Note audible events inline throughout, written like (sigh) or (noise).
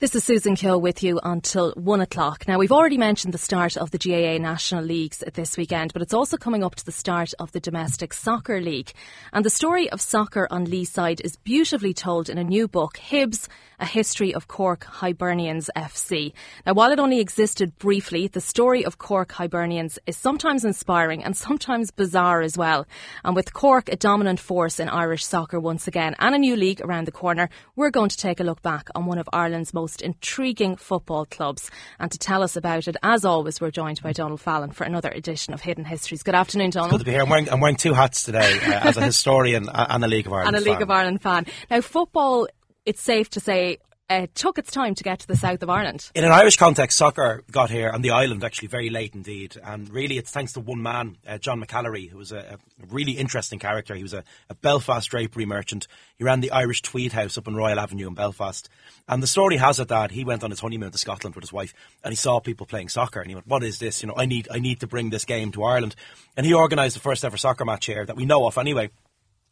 This is Susan Kill with you until one o'clock. Now, we've already mentioned the start of the GAA National Leagues this weekend, but it's also coming up to the start of the Domestic Soccer League. And the story of soccer on Leeside is beautifully told in a new book, Hibs, A History of Cork Hibernians FC. Now, while it only existed briefly, the story of Cork Hibernians is sometimes inspiring and sometimes bizarre as well. And with Cork a dominant force in Irish soccer once again and a new league around the corner, we're going to take a look back on one of Ireland's most intriguing football clubs. And to tell us about it, as always, we're joined by Donal Fallon for another edition of Hidden Histories. Good afternoon, Donal. It's good to be here. I'm wearing, I'm wearing two hats today uh, as a (laughs) historian and a League of Ireland and a fan. League of Ireland fan. Now, football, it's safe to say, it took its time to get to the south of Ireland. In an Irish context, soccer got here on the island actually very late indeed. And really, it's thanks to one man, uh, John McAlery, who was a, a, really interesting character. He was a, a, Belfast drapery merchant. He ran the Irish Tweed House up on Royal Avenue in Belfast. And the story has it that he went on his honeymoon to Scotland with his wife and he saw people playing soccer. And he went, What is this? You know, I need, I need to bring this game to Ireland. And he organised the first ever soccer match here that we know of anyway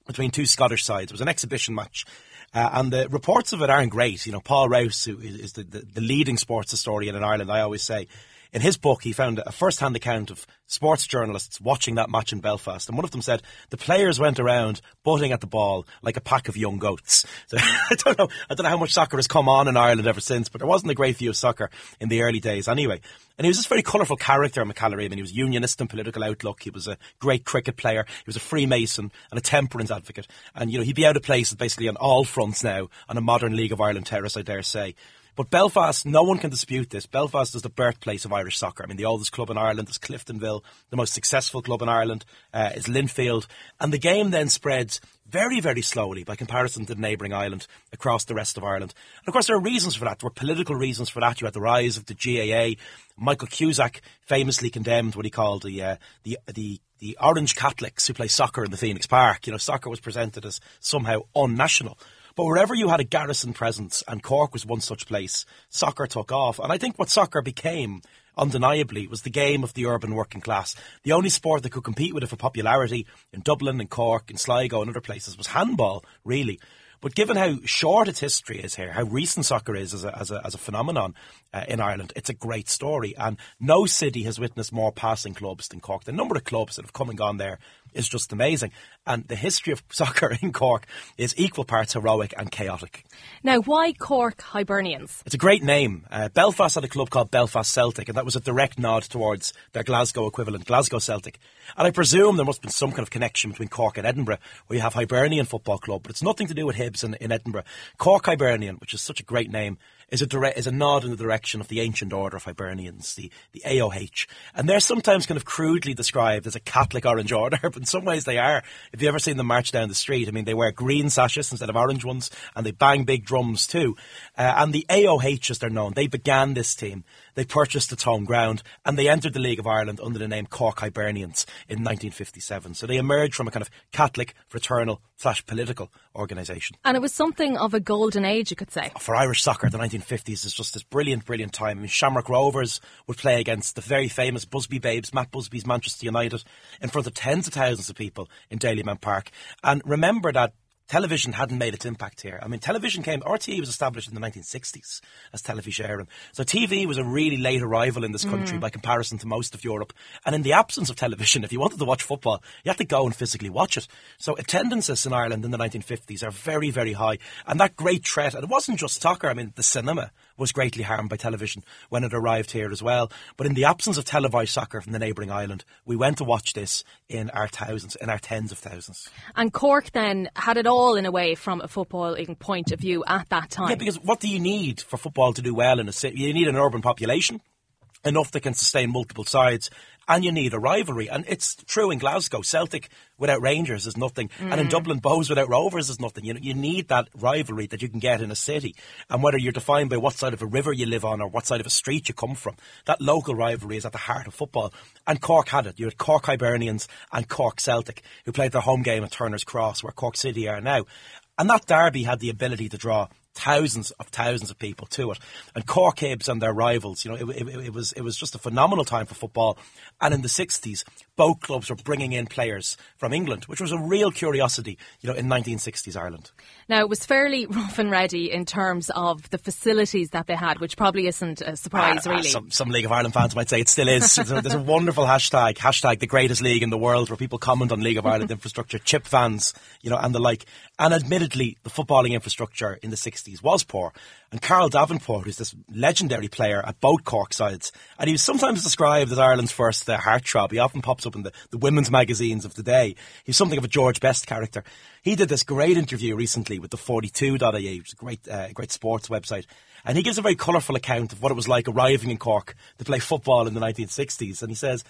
between two Scottish sides. It was an exhibition match. Uh, and the reports of it aren't great. You know, Paul Rouse, who is the, the, the leading sports historian in Ireland, I always say, in his book, he found a first hand account of sports journalists watching that match in Belfast. And one of them said the players went around butting at the ball like a pack of young goats. (laughs) So I don't know, I don't know how much soccer has come on in Ireland ever since, but there wasn't a great view of soccer in the early days anyway. And he was this very colourful character, McAlery. I mean, he was unionist and political outlook. He was a great cricket player. He was a Freemason and a temperance advocate. And, you know, he'd be out of place basically on all fronts now on a modern League of Ireland terrace, I dare say. But Belfast, no one can dispute this. Belfast is the birthplace of Irish soccer. I mean, the oldest club in Ireland is Cliftonville. The most successful club in Ireland uh, is Linfield. And the game then spreads very, very slowly by comparison to the neighbouring island across the rest of Ireland. And of course, there are reasons for that. There were political reasons for that. You had the rise of the GAA. Michael Cusack famously condemned what he called the uh, the the the orange Catholics who play soccer in the Phoenix Park. You know, soccer was presented as somehow unnational. But wherever you had a garrison presence, and Cork was one such place, soccer took off. And I think what soccer became, undeniably, was the game of the urban working class. The only sport that could compete with it for popularity in Dublin and Cork and Sligo and other places was handball, really. But given how short its history is here, how recent soccer is as a, as a, as a phenomenon uh, in Ireland, it's a great story. And no city has witnessed more passing clubs than Cork. The number of clubs that have come and gone there is just amazing. And the history of (laughs) soccer in Cork is equal parts heroic and chaotic. Now, why Cork Hibernians? It's a great name. Uh, Belfast had a club called Belfast Celtic, and that was a direct nod towards their Glasgow equivalent, Glasgow Celtic. And I presume there must have been some kind of connection between Cork and Edinburgh, where you have Hibernian Football Club, but it's nothing to do with Hibs in, in Edinburgh. Cork Hibernian, which is such a great name, is a direct, is a nod in the direction of the ancient order of Hibernians, the, the AOH. And they're sometimes kind of crudely described as a Catholic orange order, (laughs) but in some ways they are. If you've ever seen them march down the street, I mean, they wear green sashes instead of orange ones, and they bang big drums too. Uh, and the AOH, as they're known, they began this team. They purchased its home ground, and they entered the League of Ireland under the name Cork Hibernians in 1957. So they emerged from a kind of Catholic, fraternal, slash political organisation. And it was something of a golden age, you could say. For Irish soccer, the 1950s is just this brilliant, brilliant time. I mean, Shamrock Rovers would play against the very famous Busby Babes, Matt Busby's Manchester United, in front of tens of thousands of people in Dalymount Park. And remember that television hadn't made its impact here. I mean, television came, RTE was established in the 1960s as Telefís Éireann. So TV was a really late arrival in this country mm. by comparison to most of Europe. And in the absence of television, (laughs) if you wanted to watch football, you had to go and physically watch it. So attendances in Ireland in the 1950s are very, very high. And that great threat, and it wasn't just soccer, I mean, the cinema was greatly harmed by television when it arrived here as well. But in the absence of televised soccer from the neighbouring island, we went to watch this in our thousands, in our tens of thousands. And Cork then had it all in a way from a footballing point of view at that time. Yeah, because what do you need for football to do well in a city? You need an urban population enough that can sustain multiple sides and you need a rivalry. And it's true in Glasgow. Celtic without Rangers is nothing. Mm. And in mm. Dublin, Bohs without Rovers is nothing. You know, you need that rivalry that you can get in a city. And whether you're defined by what side of a river you live on or what side of a street you come from, that local rivalry is at the heart of football. And Cork had it. You had Cork Hibernians and Cork Celtic, who played their home game at Turner's Cross, where Cork City are now. And that derby had the ability to draw thousands of thousands of people to it. And Cork Hibs and their rivals, you know, it, it, it, was it was just a phenomenal time for football. And in the 60s, both clubs were bringing in players from England, which was a real curiosity, you know, in 1960s Ireland. Now, it was fairly (laughs) rough and ready in terms of the facilities that they had, which probably isn't a surprise, uh, really. Some, some, League of Ireland fans might say it still is. there's, a, there's a wonderful hashtag, hashtag the greatest league in the world, where people comment on League of Ireland (laughs) infrastructure, chip fans, you know, and the like. And admittedly, the footballing infrastructure in the 60s was poor. And Carl Davenport, who's this legendary player at both Cork sides, and he was sometimes described as Ireland's first uh, heartthrob. He often pops up in the, the women's magazines of the day. He's something of a George Best character. He did this great interview recently with the 42.ie, which is a great, uh, great sports website. And he gives a very colourful account of what it was like arriving in Cork to play football in the 1960s. And he says,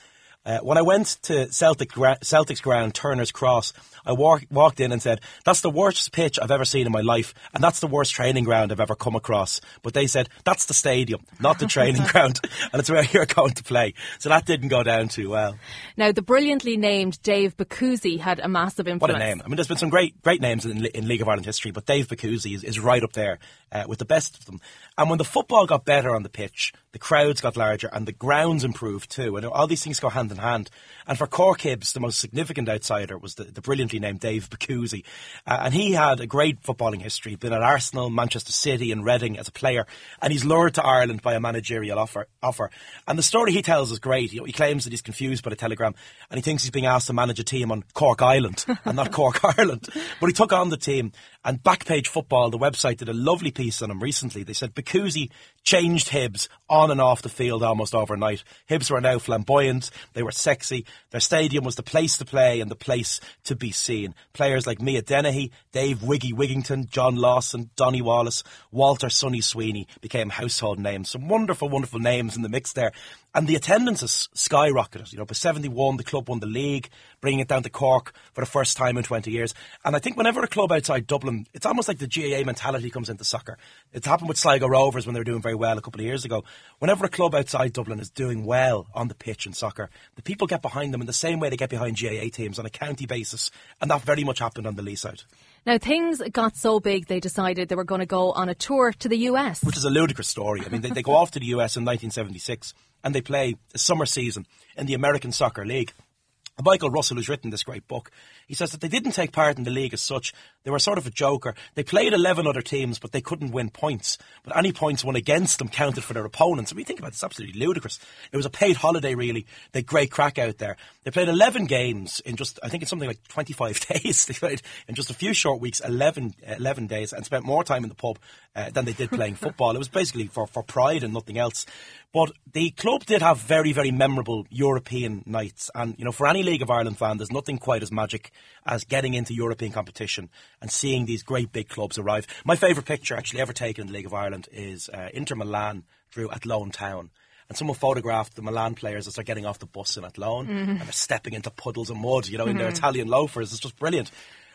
uh, when I went to Celtic Celtic's ground, Turner's Cross, I walk, walked in and said, "That's the worst pitch I've ever seen in my life, and that's the worst training ground I've ever come across." But they said that's the stadium, not the training (laughs) ground, and it's where you're going to play. So that didn't go down too well. Now, the brilliantly named Dave Bacuzzi had a massive influence. What a name! I mean, there's been some great, great names in, in League of Ireland history, but Dave Bacuzzi is, is right up there uh, with the best of them. And when the football got better on the pitch, the crowds got larger and the grounds improved too. And all these things go hand in hand. And for Cork Hibs, the most significant outsider was the, the brilliantly named Dave Bacuzzi. Uh, and he had a great footballing history, been at Arsenal, Manchester City, and Reading as a player. And he's lured to Ireland by a managerial offer. offer. And the story he tells is great. You know, he claims that he's confused by the telegram and he thinks he's being asked to manage a team on Cork Island (laughs) and not Cork, (laughs) Ireland. But he took on the team. And Backpage Football, the website, did a lovely piece on him recently. They said Bacuzzi changed Hibs on and off the field almost overnight. Hibs were now flamboyant, they were sexy, their stadium was the place to play and the place to be seen. Players like Miah Dennehy, Dave Wiggy Wigginton, John Lawson, Donie Wallace, Walter Sonny Sweeney became household names. Some wonderful, wonderful names in the mix there. And the attendance has skyrocketed. You know, by 71, the club won the league, bringing it down to Cork for the first time in 20 years. And I think whenever a club outside Dublin, it's almost like the GAA mentality comes into soccer. It's happened with Sligo Rovers when they were doing very well a couple of years ago. Whenever a club outside Dublin is doing well on the pitch in soccer, the people get behind them in the same way they get behind GAA teams on a county basis. And that very much happened on the Lee side. Now, things got so big they decided they were going to go on a tour to the US. Which is a ludicrous story. I mean, they, they go off to the US in 1976 and they play a summer season in the American Soccer League. Michael Russell, who's written this great book, he says that they didn't take part in the league as such. They were sort of a joker. They played 11 other teams, but they couldn't win points. But any points won against them counted for their opponents. I mean, think about it, it's absolutely ludicrous. It was a paid holiday, really. They great crack out there. They played 11 games in just, I think it's something like 25 (laughs) days. They played in just a few short weeks, 11, 11 days, and spent more time in the pub uh, than they did playing (laughs) football. It was basically for, for pride and nothing else. But the club did have very, very memorable European nights. And, you know, for any League of Ireland fan, there's nothing quite as magic as getting into European competition and seeing these great big clubs arrive. My favourite picture actually ever taken in the League of Ireland is uh, Inter Milan drew Athlone Town. And someone photographed the Milan players as they're getting off the bus in Athlone mm-hmm. and they're stepping into puddles of mud, you know, in mm-hmm. their Italian loafers. It's just brilliant.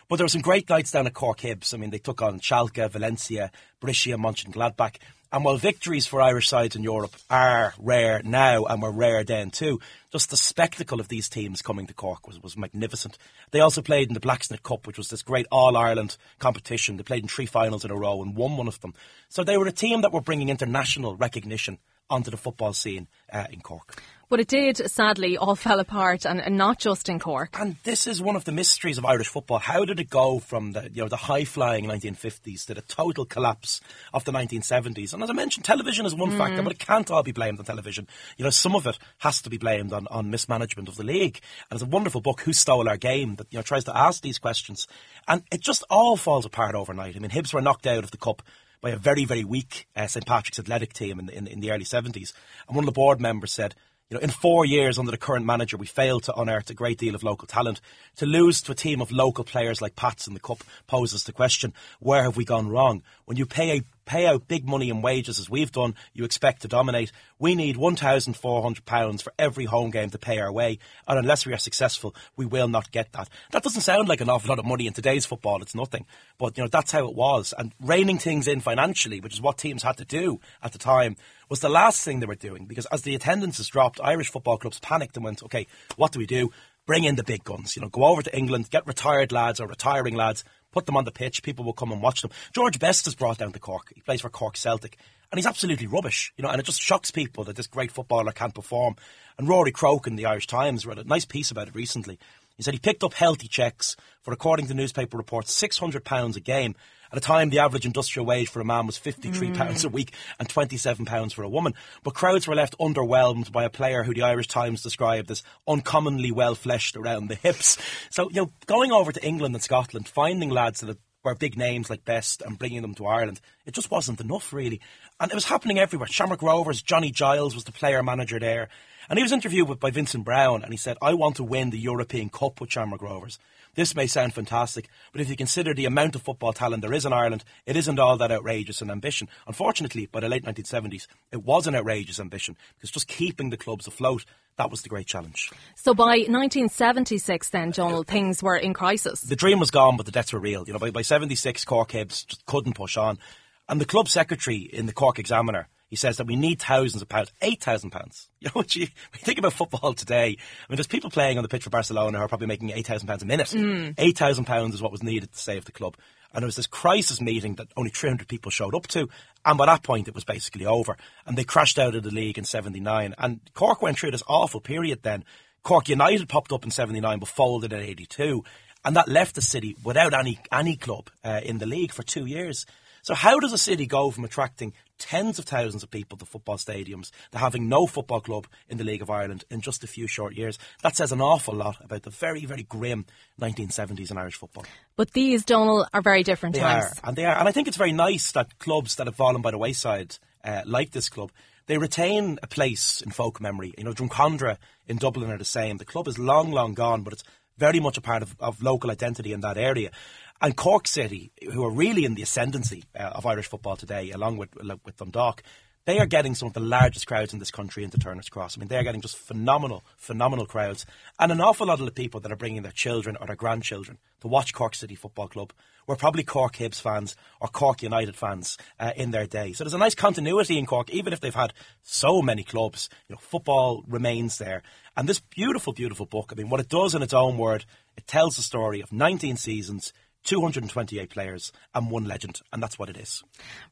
But there were some great nights down at Cork Hibs. I mean, they took on Schalke, Valencia, Brescia, Mönchengladbach. And while victories for Irish sides in Europe are rare now and were rare then too, just the spectacle of these teams coming to Cork was, was magnificent. They also played in the Blaxnit Cup, which was this great All Ireland competition. They played in three finals in a row and won one of them. So they were a team that were bringing international recognition onto the football scene uh, in Cork. But it did, sadly, all (laughs) fell apart, and, and, not just in Cork. And this is one of the mysteries of Irish football. How did it go from the you know the high flying 1950s to the total collapse of the 1970s? And as I mentioned, television is one mm. factor, but it can't all be blamed on television. You know, some of it has to be blamed on, on mismanagement of the league. And it's a wonderful book, Who Stole Our Game, that you know tries to ask these questions. And it just all falls apart overnight. I mean, Hibs were knocked out of the cup by a very, very weak uh, St Patrick's Athletic team in, in, in the early 70s. And one of the board members said, you know, in four years under the current manager, we failed to unearth a great deal of local talent. To lose to a team of local players like Pats in the Cup poses the question, where have we gone wrong? When you pay a pay out big money in wages as we've done, you expect to dominate. We need £1,400 for every home game to pay our way, and unless we are successful, we will not get that. That doesn't sound like an awful lot of money in today's football, it's nothing. But, you know, that's how it was. And reining things in financially, which is what teams had to do at the time, was the last thing they were doing because as the attendances dropped, Irish football clubs panicked and went, okay, what do we do? Bring in the big guns. You know, go over to England, get retired lads or retiring lads, put them on the pitch. People will come and watch them. George Best is brought down to Cork. He plays for Cork Celtic, and he's absolutely rubbish. You know, and it just shocks people that this great footballer can't perform. And Rory Croke in the Irish Times wrote a nice piece about it recently. He said he picked up healthy checks for, according to newspaper reports, six hundred pounds a game at a time, the average industrial wage for a man was £53 mm. a week and £27 for a woman. But crowds were left underwhelmed by a player who the Irish Times described as uncommonly well fleshed around the hips. So, you know, going over to England and Scotland, finding lads that were big names like Best and bringing them to Ireland, it just wasn't enough, really. And it was happening everywhere. Shamrock Rovers, Johnny Giles was the player manager there. And he was interviewed by Vincent Browne and he said, I want to win the European Cup with Shamrock Rovers. This may sound fantastic, but if you consider the amount of football talent there is in Ireland, it isn't all that outrageous an ambition. Unfortunately, by the late 1970s, it was an outrageous ambition because just keeping the clubs afloat that was the great challenge. So by 1976, then, Donal, things were in crisis. The dream was gone, but the debts were real. You know, by, by 76, Cork Hibs just couldn't push on. And the club secretary in the Cork Examiner he says that we need thousands of pounds, eight thousand pounds. You know, when you think about football today, I mean, there's people playing on the pitch for Barcelona who are probably making eight thousand pounds a minute. Mm. Eight thousand pounds is what was needed to save the club. And there was this crisis meeting that only 300 people showed up to. And by that point, it was basically over. And they crashed out of the league in 79. And Cork went through this awful period then. Cork United popped up in 79 but folded in 82. And that left the city without any, any club uh, in the league for two years. So how does a city go from attracting tens of thousands of people to football stadiums to having no football club in the League of Ireland in just a few short years? That says an awful lot about the very, very grim 1970s in Irish football. But these, Donal, are very different they times. Are, and they are. And I think it's very nice that clubs that have fallen by the wayside, uh, like this club, they retain a place in folk memory. You know, Drumcondra in Dublin are the same. The club is long, long gone, but it's very much a part of, of local identity in that area. And Cork City, who are really in the ascendancy uh, of Irish football today, along with with Dundalk, they are getting some of the largest crowds in this country into Turner's Cross. I mean, they are getting just phenomenal, phenomenal crowds. And an awful lot of the people that are bringing their children or their grandchildren to watch Cork City Football Club were probably Cork Hibs fans or Cork United fans uh, in their day. So there's a nice continuity in Cork, even if they've had so many clubs. You know, football remains there. And this beautiful, beautiful book, I mean, what it does in its own word, it tells the story of 19 seasons 228 players and one legend, and that's what it is.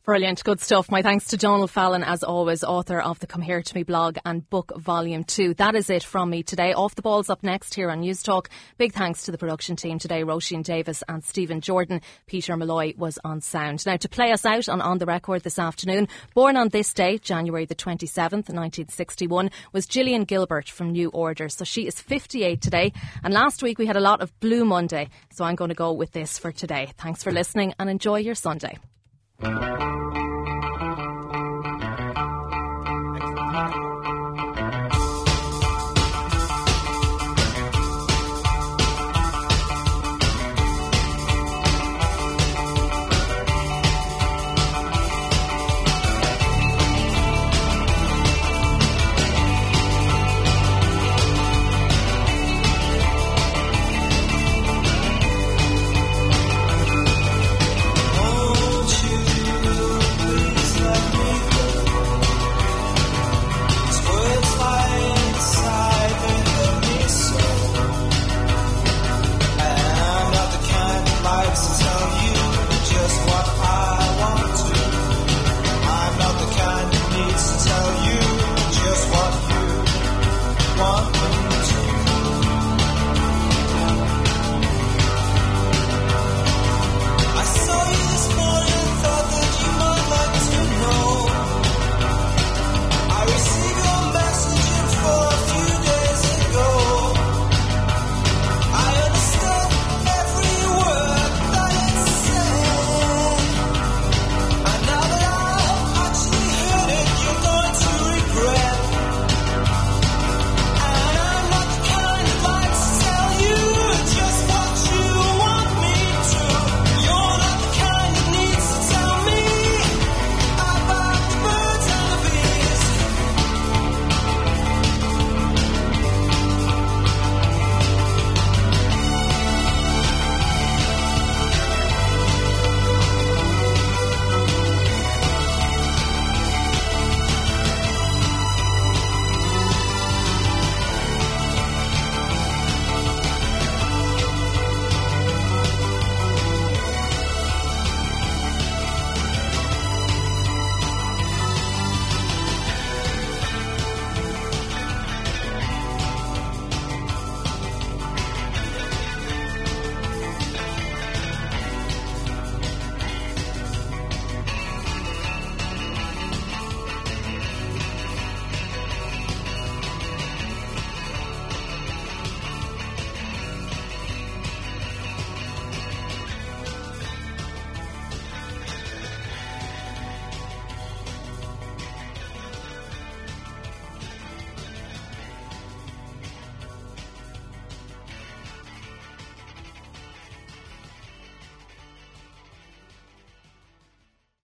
Brilliant, good stuff. My thanks to Donal Fallon, as always, author of the Come Here to Me blog and book volume two. That is it from me today. Off the balls up next here on Newstalk. Big thanks to the production team today, Roisin Davis and Stephen Jordan. Peter Malloy was on sound. Now, to play us out on On the Record this afternoon, born on this day, January the 27th, 1961, was Gillian Gilbert from New Order. So she is 58 today. And last week we had a lot of Blue Monday. So I'm going to go with this for today. Thanks for listening and enjoy your Sunday.